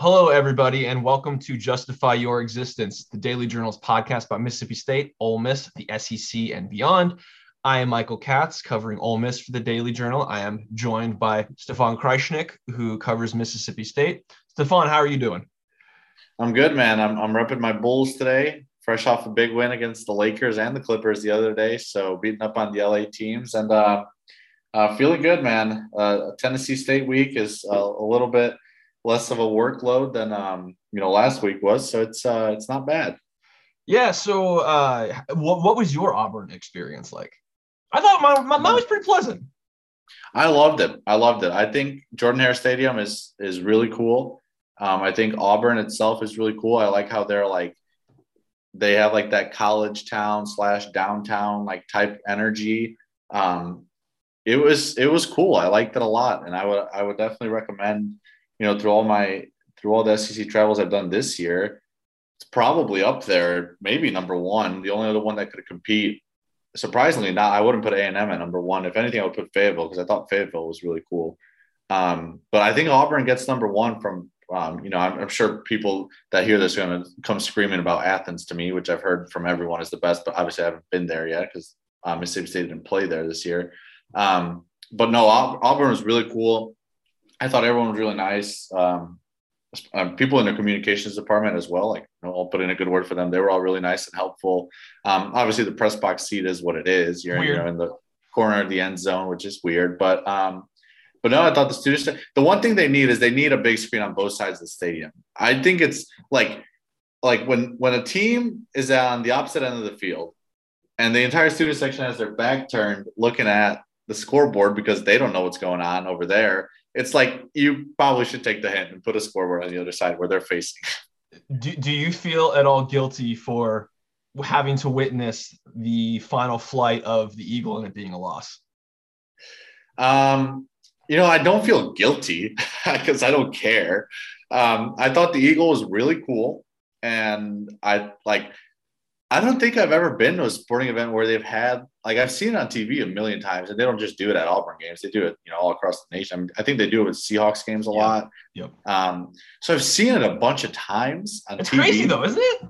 Hello, everybody, and welcome to Justify Your Existence, the Daily Journal's podcast about Mississippi State, Ole Miss, the SEC, and beyond. I am Michael Katz, covering Ole Miss for the Daily Journal. I am joined by Stefan Krajisnik, who covers Mississippi State. Stefan, how are you doing? I'm good, man. I'm, I'm repping my Bulls today, fresh off a big win against the Lakers and the Clippers the other day. So beating up on the LA teams and uh, uh, feeling good, man. Uh, Tennessee State week is a little bit – less of a workload than um, you know last week was. So it's uh, it's not bad. Yeah. So uh, what what was your Auburn experience like? I thought my, my mine was pretty pleasant. I loved it. I loved it. I think Jordan Hare Stadium is is really cool. Um, I think Auburn itself is really cool. I like how they're like they have like that college town slash downtown like type energy. Um, it was it was cool. I liked it a lot, and I would I would definitely recommend you know, through all my through all the SEC travels I've done this year, it's probably up there, maybe number one. The only other one that could compete, surprisingly, not I wouldn't put A and M at number one. If anything, I would put Fayetteville because I thought Fayetteville was really cool. Um, but I think Auburn gets number one from, um, you know, I'm, I'm, sure people that hear this are going to come screaming about Athens to me, which I've heard from everyone is the best, but obviously I haven't been there yet because uh, Mississippi State didn't play there this year. Um, but no, Auburn was really cool. I thought everyone was really nice. Um, um, people in the communications department as well. Like, you know, I'll put in a good word for them. They were all really nice and helpful. Um, obviously, the press box seat is what it is. You're you know, in the corner of the end zone, which is weird. But um, but no, I thought the students. The one thing they need is they need a big screen on both sides of the stadium. I think it's like like when when a team is on the opposite end of the field, and the entire student section has their back turned, looking at the scoreboard because they don't know what's going on over there it's like you probably should take the hint and put a scoreboard on the other side where they're facing. Do, do you feel at all guilty for having to witness the final flight of the Eagle and it being a loss? Um, you know, I don't feel guilty because I don't care. Um, I thought the Eagle was really cool. And I like I don't think I've ever been to a sporting event where they've had like I've seen it on TV a million times, and they don't just do it at Auburn games; they do it, you know, all across the nation. I, mean, I think they do it with Seahawks games a lot. Yep. Um, so I've seen it a bunch of times on it's TV. crazy though, isn't it?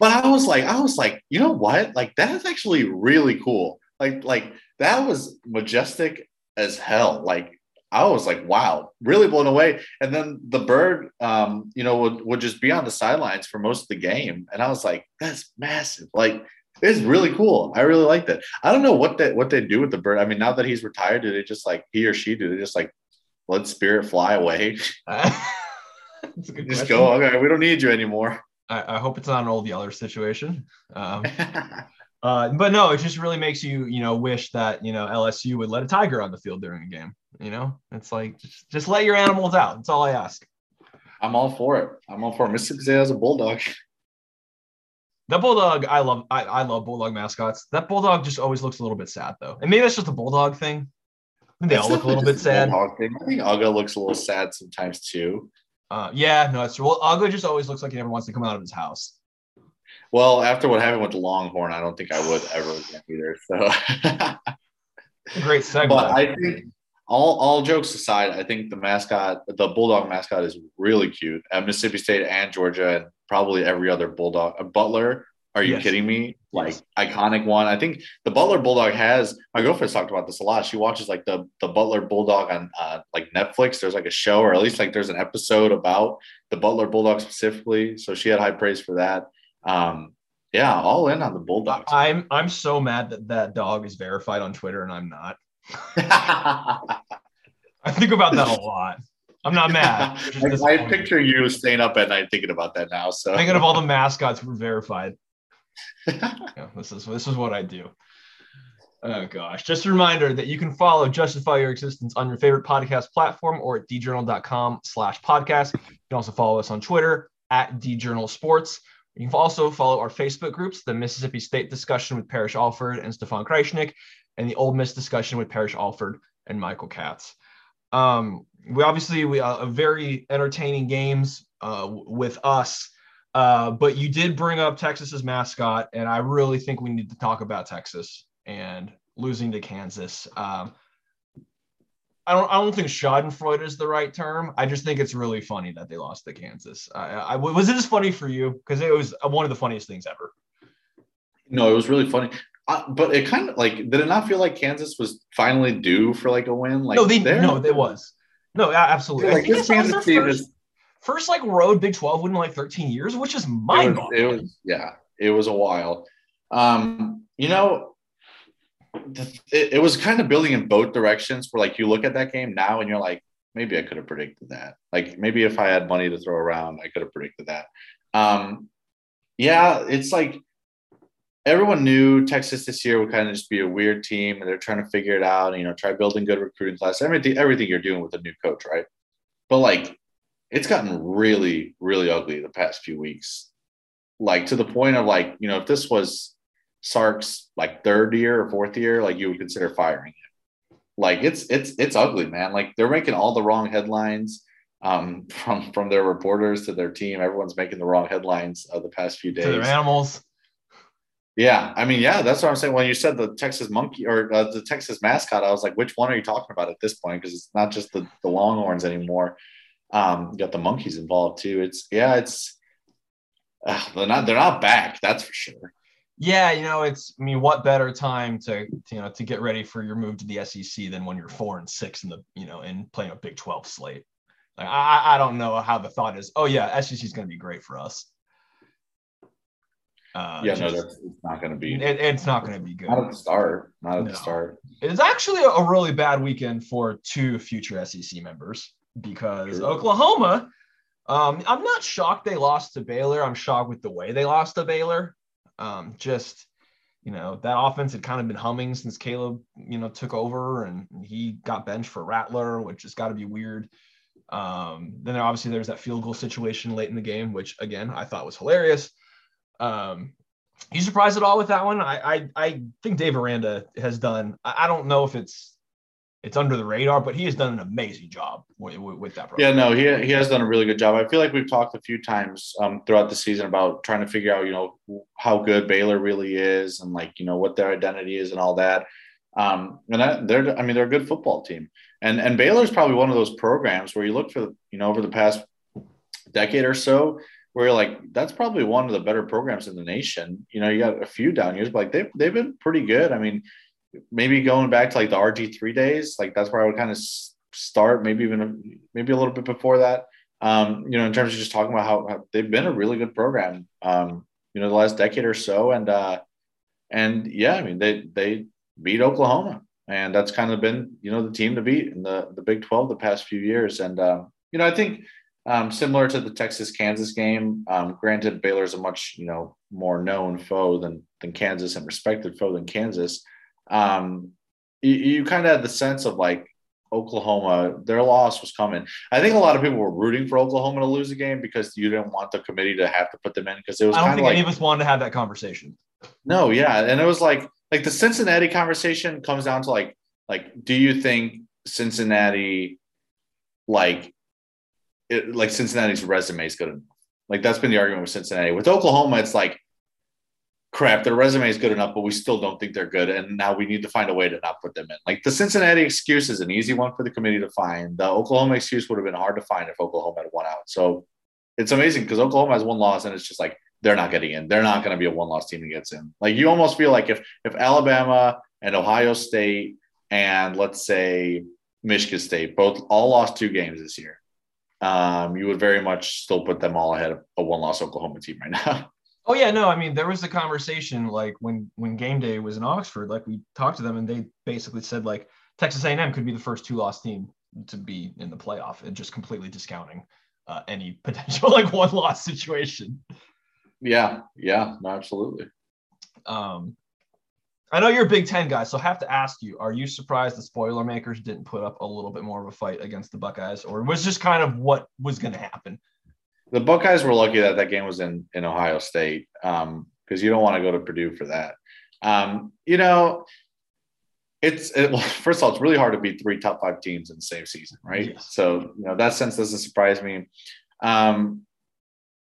But I was like, I was like, you know what? Like that's actually really cool. Like, like that was majestic as hell. Like I was like, wow, really blown away. And then the bird, um, you know, would, would just be on the sidelines for most of the game. And I was like, that's massive. Like, it's really cool. I really liked it. I don't know what that what they do with the bird. I mean, now that he's retired, do they just like he or she do they just like let spirit fly away? just question. go. Okay, we don't need you anymore. I, I, hope it's not an old Yeller situation. Um, uh, but no, it just really makes you, you know, wish that you know LSU would let a tiger on the field during a game. You know, it's like just, just let your animals out. That's all I ask. I'm all for it. I'm all for it. Mississippi State has a bulldog. That bulldog, I love. I, I love bulldog mascots. That bulldog just always looks a little bit sad, though, and maybe that's just a bulldog thing. They all look a little bit sad. Thing. I think Uga looks a little sad sometimes too. Uh, yeah, no, it's true. Well, Uga just always looks like he never wants to come out of his house. Well, after what happened with the Longhorn, I don't think I would ever again either. So great segue. But I think all all jokes aside, I think the mascot, the bulldog mascot, is really cute at Mississippi State and Georgia, and probably every other bulldog. A Butler, are you yes. kidding me? Like yes. iconic one. I think the Butler Bulldog has. My girlfriend's talked about this a lot. She watches like the the Butler Bulldog on uh, like Netflix. There's like a show, or at least like there's an episode about the Butler Bulldog specifically. So she had high praise for that. Um, yeah, all in on the Bulldogs. I'm I'm so mad that that dog is verified on Twitter and I'm not. I think about that a lot. I'm not mad. I, I, picture you staying up at night thinking about that now. So thinking of all the mascots who were verified. yeah, this is this is what I do. Oh gosh. Just a reminder that you can follow Justify Your Existence on your favorite podcast platform or at djournal.com slash podcast. You can also follow us on Twitter at djournal sports. You can also follow our Facebook groups, the Mississippi State discussion with Parrish Alford and Stefan Krajisnik, and the Ole Miss discussion with Parrish Alford and Michael Katz. Um, we obviously we uh, very entertaining games uh, with us, uh, but you did bring up Texas's mascot, and I really think we need to talk about Texas and losing to Kansas. Um, I don't I don't think Schadenfreude is the right term. I just think it's really funny that they lost to Kansas. I, I was it as funny for you because it was one of the funniest things ever. No, it was really funny. Uh, but it kind of like did it not feel like Kansas was finally due for like a win? Like no, they there? no, it was no, absolutely. Like, I think this Kansas team first, is first like road Big Twelve win in like thirteen years, which is mind boggling. It was yeah, it was a while. Um, you know, it, it was kind of building in both directions. Where like you look at that game now and you're like, maybe I could have predicted that. Like maybe if I had money to throw around, I could have predicted that. Um, yeah, it's like everyone knew Texas this year would kind of just be a weird team, and they're trying to figure it out. And, you know, try building good recruiting class. Everything, everything you're doing with a new coach, right? But like, it's gotten really, really ugly the past few weeks. Like to the point of like, you know, if this was Sark's like third year or fourth year, like you would consider firing him. Like it's it's it's ugly, man. Like they're making all the wrong headlines um, from from their reporters to their team. Everyone's making the wrong headlines of the past few days. To their animals. Yeah, I mean, yeah, that's what I'm saying. When you said the Texas monkey or uh, the Texas mascot, I was like, which one are you talking about at this point? Because it's not just the the Longhorns anymore. Um, you got the monkeys involved too. It's yeah, it's uh, they're not they're not back. That's for sure. Yeah, you know, it's I mean, what better time to, to you know to get ready for your move to the SEC than when you're four and six in the you know and playing a Big Twelve slate. Like I I don't know how the thought is. Oh yeah, SEC is going to be great for us. Uh, yeah, just, no, that's it's not going to be. It, it's not going to be good. Not at the start. Not at no. the start. It's actually a really bad weekend for two future SEC members because Oklahoma. Um, I'm not shocked they lost to Baylor. I'm shocked with the way they lost to Baylor. Um, just you know that offense had kind of been humming since Caleb you know took over and he got benched for Rattler, which has got to be weird. Um, then obviously there's that field goal situation late in the game, which again I thought was hilarious. Um, you surprised at all with that one? I I, I think Dave Aranda has done. I don't know if it's it's under the radar, but he has done an amazing job with, with, that. Program. Yeah, no, he, he has done a really good job. I feel like we've talked a few times um, throughout the season about trying to figure out, you know, how good Baylor really is and like, you know, what their identity is and all that. Um, and that, they're, I mean, they're a good football team. And, and Baylor is probably one of those programs where you look for, you know, over the past decade or so, where you're like, that's probably one of the better programs in the nation. You know, you got a few down years, but like they've, they've been pretty good. I mean, maybe going back to like the RG3 days, like that's where I would kind of start, maybe even maybe a little bit before that. Um, you know, in terms of just talking about how, how they've been a really good program, um, you know, the last decade or so. And, uh, and yeah, I mean, they, they beat Oklahoma and that's kind of been, you know, the team to beat in the, the Big 12 the past few years. And, uh, you know, I think um, similar to the Texas Kansas game, um, granted, Baylor's a much, you know, more known foe than, than Kansas and respected foe than Kansas um, you, you kind of had the sense of like Oklahoma, their loss was coming. I think a lot of people were rooting for Oklahoma to lose a game because you didn't want the committee to have to put them in because it was. I don't think like, any of us wanted to have that conversation. No, yeah, and it was like like the Cincinnati conversation comes down to like like do you think Cincinnati like it, like Cincinnati's resume is good enough? Like that's been the argument with Cincinnati. With Oklahoma, it's like crap, their resume is good enough, but we still don't think they're good. And now we need to find a way to not put them in. Like the Cincinnati excuse is an easy one for the committee to find. The Oklahoma excuse would have been hard to find if Oklahoma had one out. So it's amazing because Oklahoma has one loss and it's just like they're not getting in. They're not going to be a one loss team that gets in. Like you almost feel like if if Alabama and Ohio State and let's say Michigan State both all lost two games this year, um, you would very much still put them all ahead of a one loss Oklahoma team right now. Oh yeah, no, I mean there was a conversation like when when game day was in Oxford, like we talked to them and they basically said like Texas A&M could be the first two loss team to be in the playoff and just completely discounting uh, any potential like one loss situation. Yeah, yeah, absolutely. Um, I know you're a Big Ten guy, so I have to ask you: Are you surprised the spoiler makers didn't put up a little bit more of a fight against the Buckeyes, or was just kind of what was going to happen? The Buckeyes were lucky that that game was in in Ohio State because um, you don't want to go to Purdue for that. Um, you know, it's it, well, first of all, it's really hard to beat three top five teams in the same season, right? Yes. So you know that sense doesn't surprise me. Um,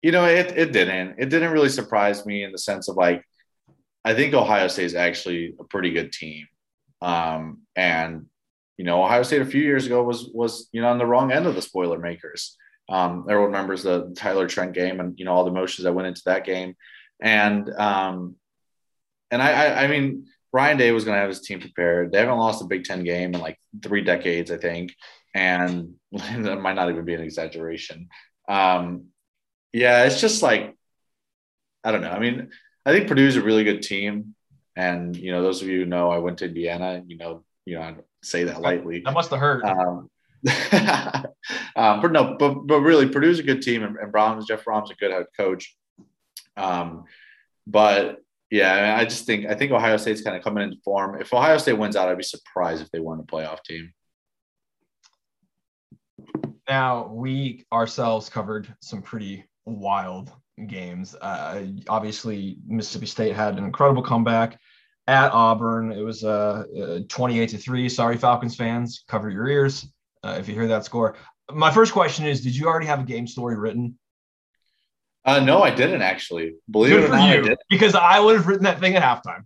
you know, it it didn't. It didn't really surprise me in the sense of like, I think Ohio State is actually a pretty good team, um, and you know, Ohio State a few years ago was was you know on the wrong end of the spoiler makers. Um, everyone remembers the Tyler Trent game and you know all the emotions that went into that game, and um, and I, I, I mean Ryan Day was going to have his team prepared. They haven't lost a Big Ten game in like three decades, I think, and that might not even be an exaggeration. Um, yeah, it's just like I don't know. I mean, I think Purdue's a really good team, and you know, those of you who know, I went to Indiana. You know, you know, I say that lightly. That must have hurt. Um, um, but no, but but really, Purdue's a good team, and, and Brohm's Jeff Brohm's a good head coach. Um, but yeah, I just think I think Ohio State's kind of coming into form. If Ohio State wins out, I'd be surprised if they weren't a playoff team. Now we ourselves covered some pretty wild games. Uh, obviously, Mississippi State had an incredible comeback at Auburn. It was uh, uh 28 to three. Sorry, Falcons fans, cover your ears uh, if you hear that score. My first question is: Did you already have a game story written? Uh, no, I didn't actually. Believe Good it or not, you, I because I would have written that thing at halftime.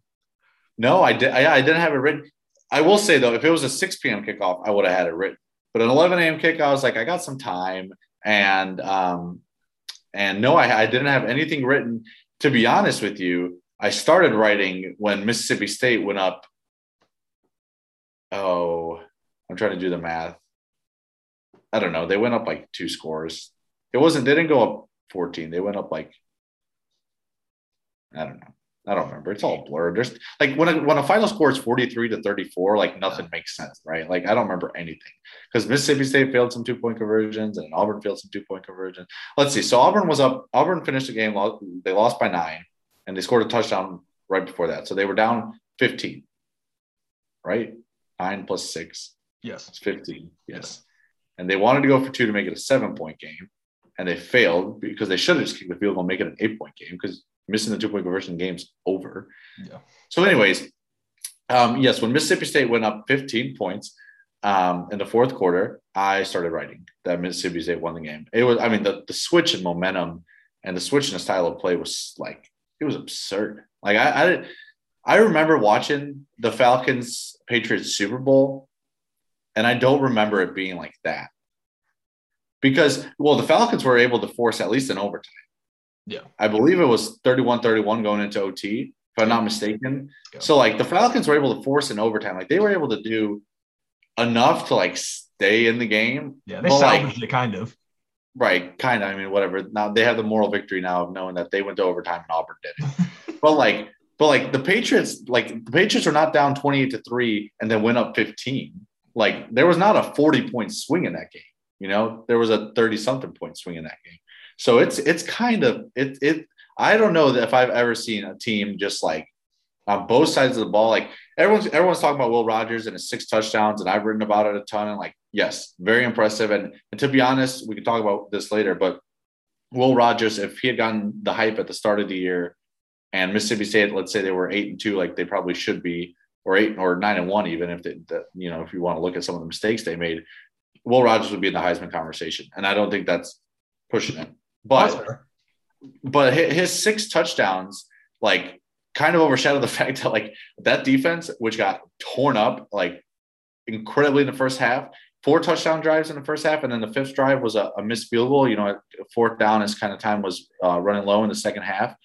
No, I did. I, I didn't have it written. I will say though, if it was a 6 p.m. kickoff, I would have had it written. But an 11 a.m. kickoff, I was like, I got some time, and um, and no, I, I didn't have anything written. To be honest with you, I started writing when Mississippi State went up. Oh, I'm trying to do the math. I don't know. They went up like two scores. It wasn't. They didn't go up 14. They went up like I don't know. I don't remember. It's all blurred. There's like when a, when a final score is 43 to 34, like nothing makes sense, right? Like I don't remember anything because Mississippi State failed some two point conversions and Auburn failed some two point conversions. Let's see. So Auburn was up. Auburn finished the game. They lost by nine, and they scored a touchdown right before that. So they were down 15, right? Nine plus six. Yes. It's 15. Yes. And they wanted to go for two to make it a seven point game, and they failed because they should have just kicked the field goal and make it an eight point game because missing the two point conversion game's over. Yeah. So, anyways, um, yes, when Mississippi State went up 15 points um, in the fourth quarter, I started writing that Mississippi State won the game. It was, I mean, the, the switch in momentum and the switch in the style of play was like, it was absurd. Like, I, I, I remember watching the Falcons Patriots Super Bowl, and I don't remember it being like that. Because, well, the Falcons were able to force at least an overtime. Yeah. I believe it was 31 31 going into OT, if I'm not mistaken. Yeah. So, like, the Falcons were able to force an overtime. Like, they were able to do enough to, like, stay in the game. Yeah. They salvaged like, it kind of. Right. Kind of. I mean, whatever. Now they have the moral victory now of knowing that they went to overtime and Auburn did it. but, like, but like the Patriots, like the Patriots are not down 28 to 3 and then went up 15. Like there was not a 40 point swing in that game. You know, there was a 30 something point swing in that game. So it's it's kind of it it I don't know if I've ever seen a team just like on both sides of the ball. Like everyone's everyone's talking about Will Rogers and his six touchdowns, and I've written about it a ton. And like, yes, very impressive. And, and to be honest, we can talk about this later, but Will Rogers, if he had gotten the hype at the start of the year, and Mississippi State, let's say they were eight and two, like they probably should be, or eight or nine and one, even if they, the, you know, if you want to look at some of the mistakes they made, Will Rogers would be in the Heisman conversation, and I don't think that's pushing it. But but his six touchdowns like kind of overshadowed the fact that like that defense, which got torn up like incredibly in the first half, four touchdown drives in the first half, and then the fifth drive was a, a missed field goal. You know, fourth down is kind of time was uh, running low in the second half,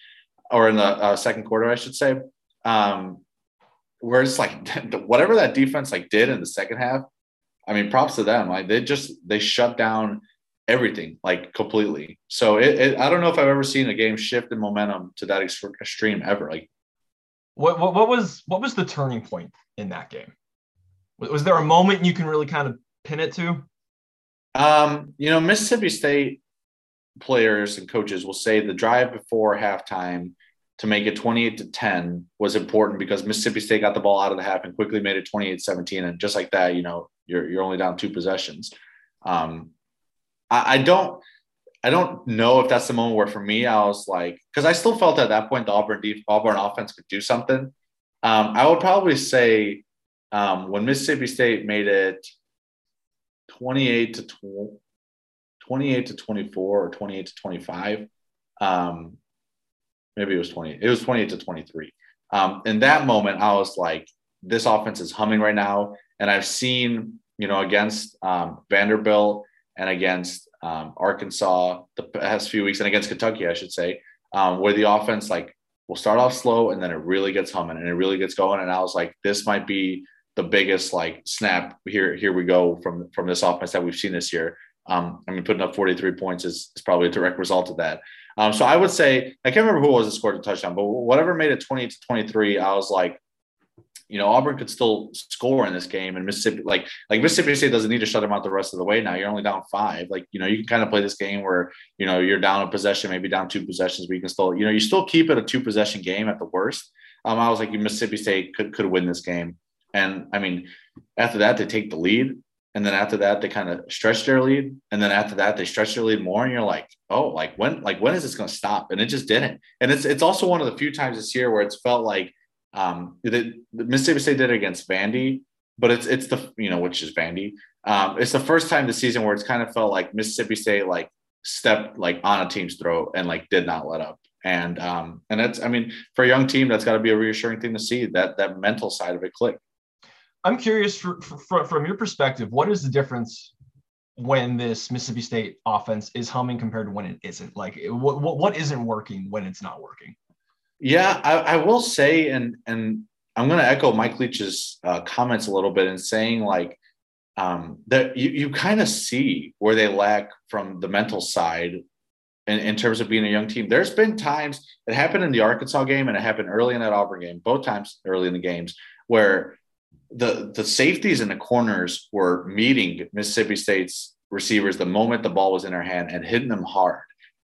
or in the uh, second quarter, I should say. Um, where it's like whatever that defense like did in the second half, I mean, props to them. Like they just they shut down everything like completely. So it, it, I don't know if I've ever seen a game shift in momentum to that extreme ever. Like, what, what what was what was the turning point in that game? Was there a moment you can really kind of pin it to? Um, you know, Mississippi State players and coaches will say the drive before halftime to make it 28 to 10 was important because Mississippi State got the ball out of the half and quickly made it 28 17. And just like that, you know, you're, you're only down two possessions. Um, I, I don't I don't know if that's the moment where for me I was like because I still felt at that point the Auburn deep, Auburn offense could do something. Um, I would probably say um, when Mississippi State made it 28 to 20, 28 to 24 or 28 to 25. Um, maybe it was 20. It was 28 to 23. Um, in that moment, I was like, this offense is humming right now. and I've seen you know against um, Vanderbilt and against um, Arkansas the past few weeks, and against Kentucky, I should say, um, where the offense like will start off slow and then it really gets humming and it really gets going. And I was like, this might be the biggest like snap here. Here we go from from this offense that we've seen this year. Um, I mean, putting up 43 points is, is probably a direct result of that. Um, so I would say I can't remember who was that scored a touchdown, but whatever made it 20 to 23, I was like, you know, Auburn could still score in this game, and Mississippi, like, like Mississippi State doesn't need to shut them out the rest of the way. Now you're only down five. Like, you know, you can kind of play this game where you know you're down a possession, maybe down two possessions, but you can still, you know, you still keep it a two possession game at the worst. Um, I was like, Mississippi State could could win this game, and I mean, after that they take the lead, and then after that they kind of stretch their lead, and then after that they stretch their lead more, and you're like, oh, like when, like when is this going to stop? And it just didn't. And it's it's also one of the few times this year where it's felt like um, the, the Mississippi State did it against Vandy, but it's it's the you know which is Vandy. Um, it's the first time this season where it's kind of felt like Mississippi State like stepped like on a team's throat and like did not let up. And um, and that's I mean for a young team that's got to be a reassuring thing to see that that mental side of it click. I'm curious for, for, from your perspective, what is the difference when this Mississippi State offense is humming compared to when it isn't? Like, what, what, what isn't working when it's not working? Yeah, I, I will say, and and I'm going to echo Mike Leach's uh, comments a little bit in saying like um, that you, you kind of see where they lack from the mental side in, in terms of being a young team. There's been times it happened in the Arkansas game and it happened early in that Auburn game, both times early in the games where the the safeties and the corners were meeting Mississippi State's receivers the moment the ball was in their hand and hitting them hard.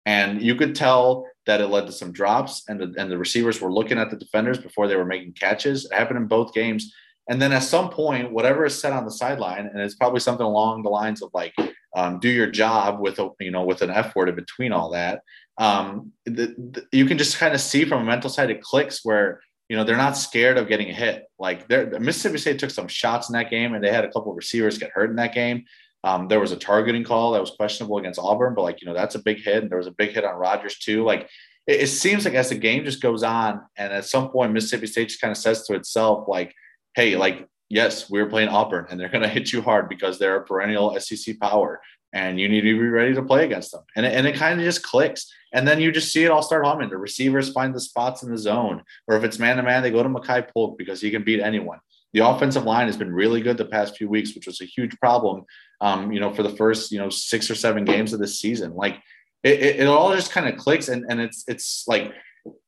And you could tell that it led to some drops, and the, and the receivers were looking at the defenders before they were making catches. It happened in both games. And then at some point, whatever is said on the sideline, and it's probably something along the lines of like, um, "Do your job" with a you know with an F word in between all that. Um, the, the, you can just kind of see from a mental side it clicks where you know they're not scared of getting hit. Like Mississippi State took some shots in that game, and they had a couple of receivers get hurt in that game. Um, there was a targeting call that was questionable against Auburn, but like, you know, that's a big hit. And there was a big hit on Rogers too. Like, it, it seems like as the game just goes on, and at some point, Mississippi State just kind of says to itself, like, hey, like, yes, we're playing Auburn and they're going to hit you hard because they're a perennial SEC power and you need to be ready to play against them. And it, and it kind of just clicks. And then you just see it all start humming. The receivers find the spots in the zone, or if it's man to man, they go to Makai Polk because he can beat anyone. The offensive line has been really good the past few weeks, which was a huge problem um, you know, for the first, you know, six or seven games of this season. Like it, it, it all just kind of clicks and, and it's, it's like,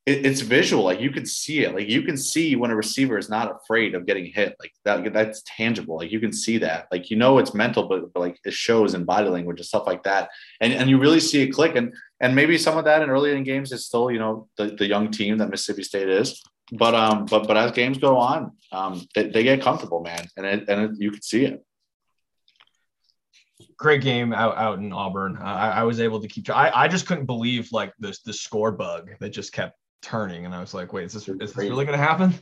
it, it's visual. Like you can see it. Like you can see when a receiver is not afraid of getting hit. Like that, that's tangible. Like you can see that. Like, you know, it's mental, but, but like it shows in body language and stuff like that. And, and you really see it click. And, and maybe some of that in early in games is still, you know, the, the young team that Mississippi State is. But um, but but as games go on, um, they, they get comfortable, man, and it, and it, you can see it great game out, out in Auburn. Uh, I, I, was able to keep. I, I just couldn't believe like this the score bug that just kept turning, and I was like, wait, is this is this really going to happen?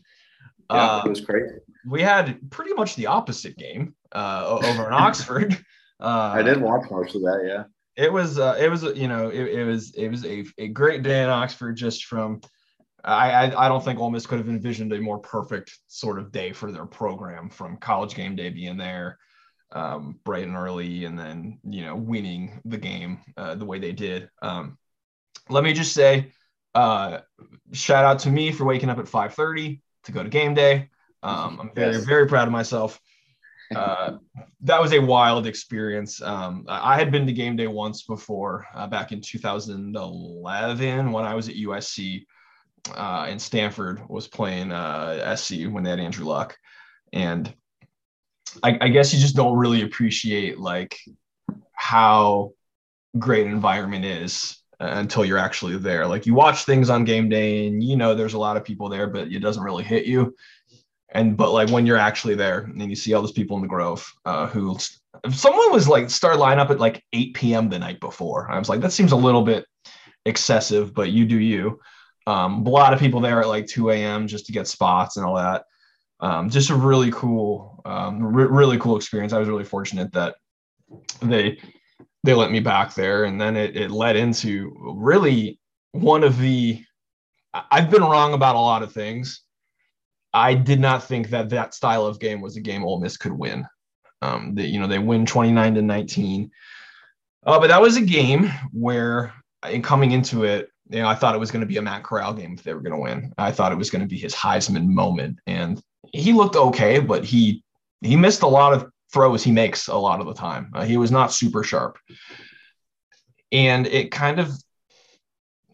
Yeah, uh, it was crazy. We had pretty much the opposite game uh, over in Oxford. Uh, I did watch most of that. Yeah, it was uh, it was you know it, it was it was a, a great day in Oxford just from. I, I, I don't think Ole Miss could have envisioned a more perfect sort of day for their program from college game day being there um, bright and early and then you know winning the game uh, the way they did. Um, let me just say uh, shout out to me for waking up at 5.30 to go to game day. Um, i'm very yes. very proud of myself. Uh, that was a wild experience. Um, i had been to game day once before uh, back in 2011 when i was at usc uh, and stanford was playing uh, sc when they had andrew luck. And I, I guess you just don't really appreciate like how great an environment is until you're actually there. Like you watch things on game day and you know there's a lot of people there, but it doesn't really hit you. And but like when you're actually there and you see all those people in the Grove uh, who someone was like start line up at like 8 p.m. the night before. I was like, that seems a little bit excessive, but you do you. Um, a lot of people there at like 2 a.m. just to get spots and all that um, just a really cool, um, re- really cool experience. I was really fortunate that they they let me back there, and then it, it led into really one of the. I've been wrong about a lot of things. I did not think that that style of game was a game Ole Miss could win. Um, they, you know, they win 29 to 19. Uh, but that was a game where, in coming into it, you know, I thought it was going to be a Matt Corral game if they were going to win. I thought it was going to be his Heisman moment, and he looked okay, but he he missed a lot of throws he makes a lot of the time. Uh, he was not super sharp, and it kind of,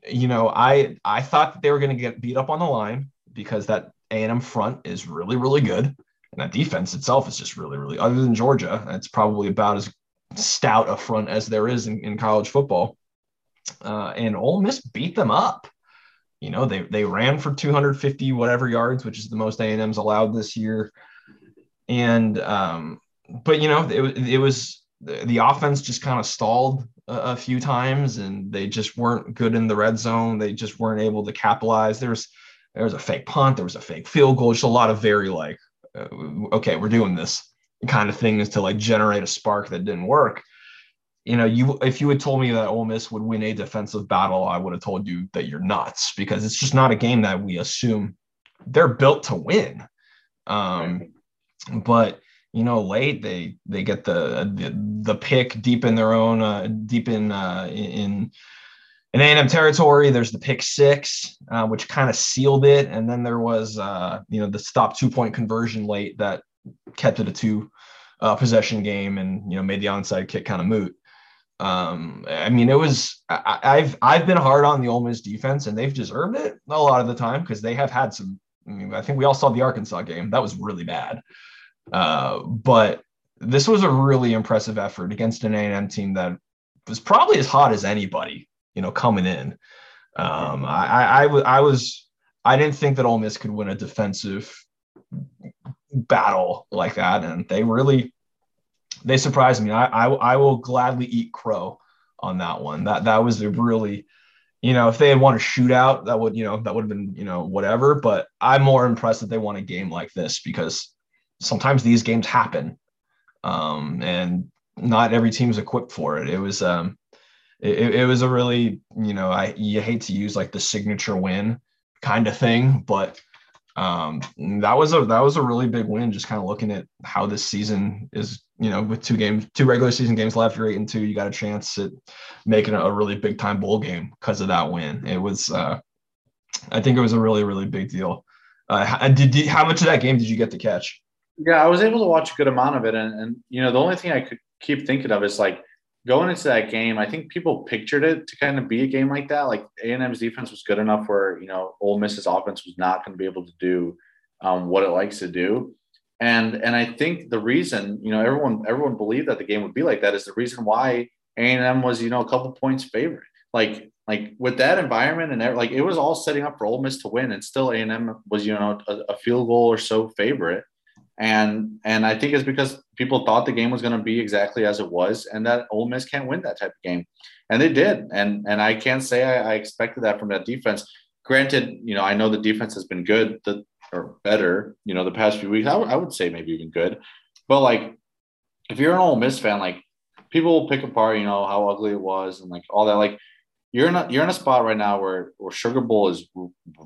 you know, I I thought that they were going to get beat up on the line because that A&M front is really really good, and that defense itself is just really really. Other than Georgia, it's probably about as stout a front as there is in, in college football. Uh, and Ole Miss beat them up. You know, they they ran for 250 whatever yards, which is the most A&M's allowed this year. And um, but you know, it, it was the offense just kind of stalled a, a, few times, and they just weren't good in the red zone. They just weren't able to capitalize. There's there was a fake punt, there was a fake field goal, just a lot of very like, uh, okay, we're doing this kind of things to like generate a spark that didn't work. You know, you if you had told me that Ole Miss would win a defensive battle, I would have told you that you're nuts because it's just not a game that we assume they're built to win. Um, but you know, late they they get the the, the pick deep in their own uh, deep in uh, in in A&M territory. There's the pick six, uh, which kind of sealed it, and then there was uh, you know the stop two point conversion late that kept it a two uh, possession game and you know made the onside kick kind of moot. Um, I mean, it was I, have I've been hard on the Ole Miss defense, and they've deserved it a lot of the time because they have had some. I mean, I think we all saw the Arkansas game; that was really bad. Uh, but this was a really impressive effort against an A&M team that was probably as hot as anybody, you know, coming in. Um, I, I, I, was, I didn't think that Ole Miss could win a defensive battle like that, and they really, they surprised me. I, I, I will gladly eat crow on that one. That that was a really, you know, if they had won a shootout, that would, you know, that would have been, you know, whatever. But I'm more impressed that they won a game like this because sometimes these games happen, um, and not every team is equipped for it. It was um, it, it was a really you know I you hate to use like the signature win kind of thing, but um, that was a that was a really big win. Just kind of looking at how this season is, you know, with two games, two regular season games left, you're eight and two. You got a chance at making a really big time bowl game because of that win. It was, uh, I think it was a really really big deal. Uh, did, did how much of that game did you get to catch? Yeah, I was able to watch a good amount of it, and, and you know the only thing I could keep thinking of is like going into that game. I think people pictured it to kind of be a game like that. Like A and M's defense was good enough where you know Ole Miss's offense was not going to be able to do um, what it likes to do. And and I think the reason you know everyone everyone believed that the game would be like that is the reason why A and M was you know a couple points favorite. Like like with that environment and like it was all setting up for Ole Miss to win, and still A and M was you know a, a field goal or so favorite and and I think it's because people thought the game was going to be exactly as it was, and that Ole Miss can't win that type of game, and they did. And and I can't say I, I expected that from that defense. Granted, you know I know the defense has been good the, or better, you know, the past few weeks. I, w- I would say maybe even good, but like if you're an Ole Miss fan, like people will pick apart, you know, how ugly it was and like all that. Like you're a you're in a spot right now where where Sugar Bowl is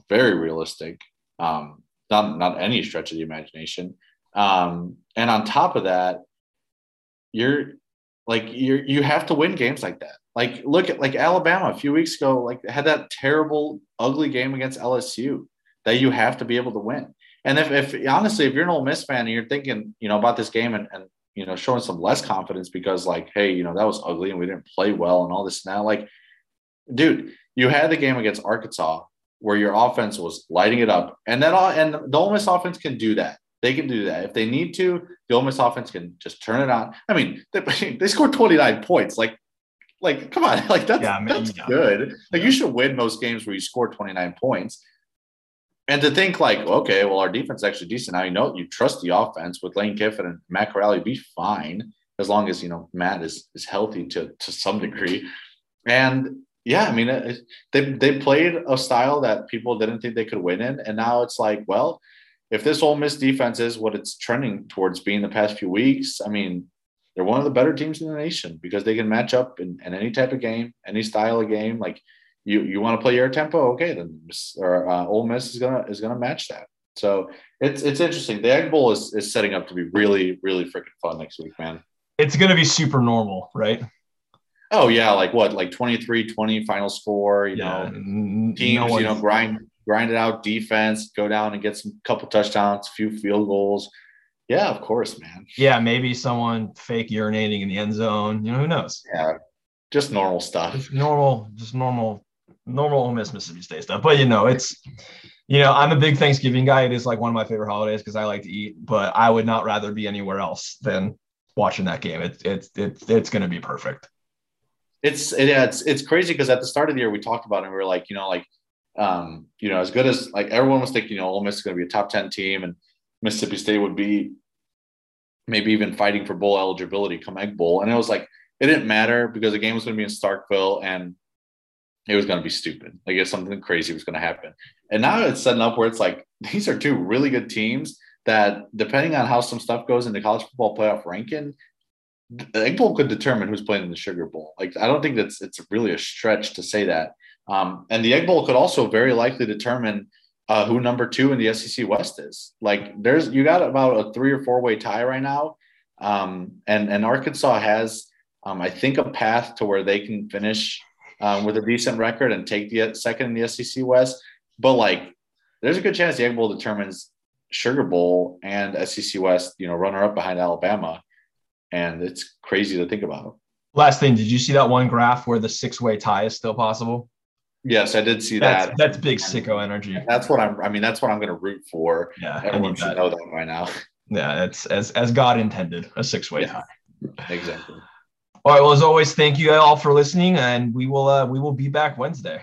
very realistic. Um, not not any stretch of the imagination. Um, and on top of that, you're like you you have to win games like that. Like look at like Alabama a few weeks ago, like had that terrible, ugly game against LSU that you have to be able to win. And if, if honestly, if you're an Ole Miss fan and you're thinking, you know, about this game and, and you know, showing some less confidence because like, hey, you know, that was ugly and we didn't play well and all this now, like, dude, you had the game against Arkansas where your offense was lighting it up, and that all and the Ole Miss offense can do that. They can do that. If they need to, the Ole Miss offense can just turn it on. I mean, they, they scored 29 points. Like, like, come on, like that's, yeah, that's good. Like you should win most games where you score 29 points. And to think like, okay, well, our defense is actually decent. Now you know you trust the offense with Lane Kiffin and Matt Corral, be fine as long as you know Matt is is healthy to to some degree. And yeah, I mean, it, they they played a style that people didn't think they could win in, and now it's like, well, if this Ole Miss defense is what it's trending towards being the past few weeks, I mean, they're one of the better teams in the nation because they can match up in, in any type of game, any style of game. Like you, you want to play your tempo, okay, then or uh, Ole Miss is gonna is gonna match that. So it's it's interesting. The Egg Bowl is, is setting up to be really, really freaking fun next week, man. It's gonna be super normal, right? Oh yeah, like what, like 23-20 final score, you Yeah, know, teams, no you know, grind grind it out defense, go down and get some couple touchdowns, a few field goals. Yeah, of course, man. Yeah, maybe someone fake urinating in the end zone. You know, who knows? Yeah. Just normal stuff. Just normal, just normal, normal Ole Miss Mississippi State stuff. But you know, it's you know, I'm a big Thanksgiving guy. It is like one of my favorite holidays because I like to eat. But I would not rather be anywhere else than watching that game. It's it's it's it's going to be perfect. It's yeah, it's it's crazy because at the start of the year we talked about it and we were like, you know, like um, you know, as good as like everyone was thinking, you know, Ole Miss is going to be a top 10 team and Mississippi State would be maybe even fighting for bowl eligibility come Egg Bowl. And it was like it didn't matter because the game was going to be in Starkville and it was going to be stupid. Like if something crazy was going to happen. And now it's setting up where it's like these are two really good teams that depending on how some stuff goes in the college football playoff ranking, the Egg Bowl could determine who's playing in the Sugar Bowl. Like I don't think that's it's really a stretch to say that. Um, and the Egg Bowl could also very likely determine uh, who number two in the SEC West is. Like there's you got about a three or four way tie right now, um, and and Arkansas has um, I think a path to where they can finish um, with a decent record and take the second in the SEC West. But like there's a good chance the Egg Bowl determines Sugar Bowl and SEC West, you know, runner up behind Alabama, and it's crazy to think about. Last thing, did you see that one graph where the six way tie is still possible? Yes, I did see That's that. that's big sicko energy. That's what I'm. I mean, that's what I'm going to root for. Yeah, I Everyone need should that. know that by now. Yeah, it's as as God intended, a six way Yeah. tie. exactly. All right. Well, as always, thank you all for listening, and we will uh, we will be back Wednesday.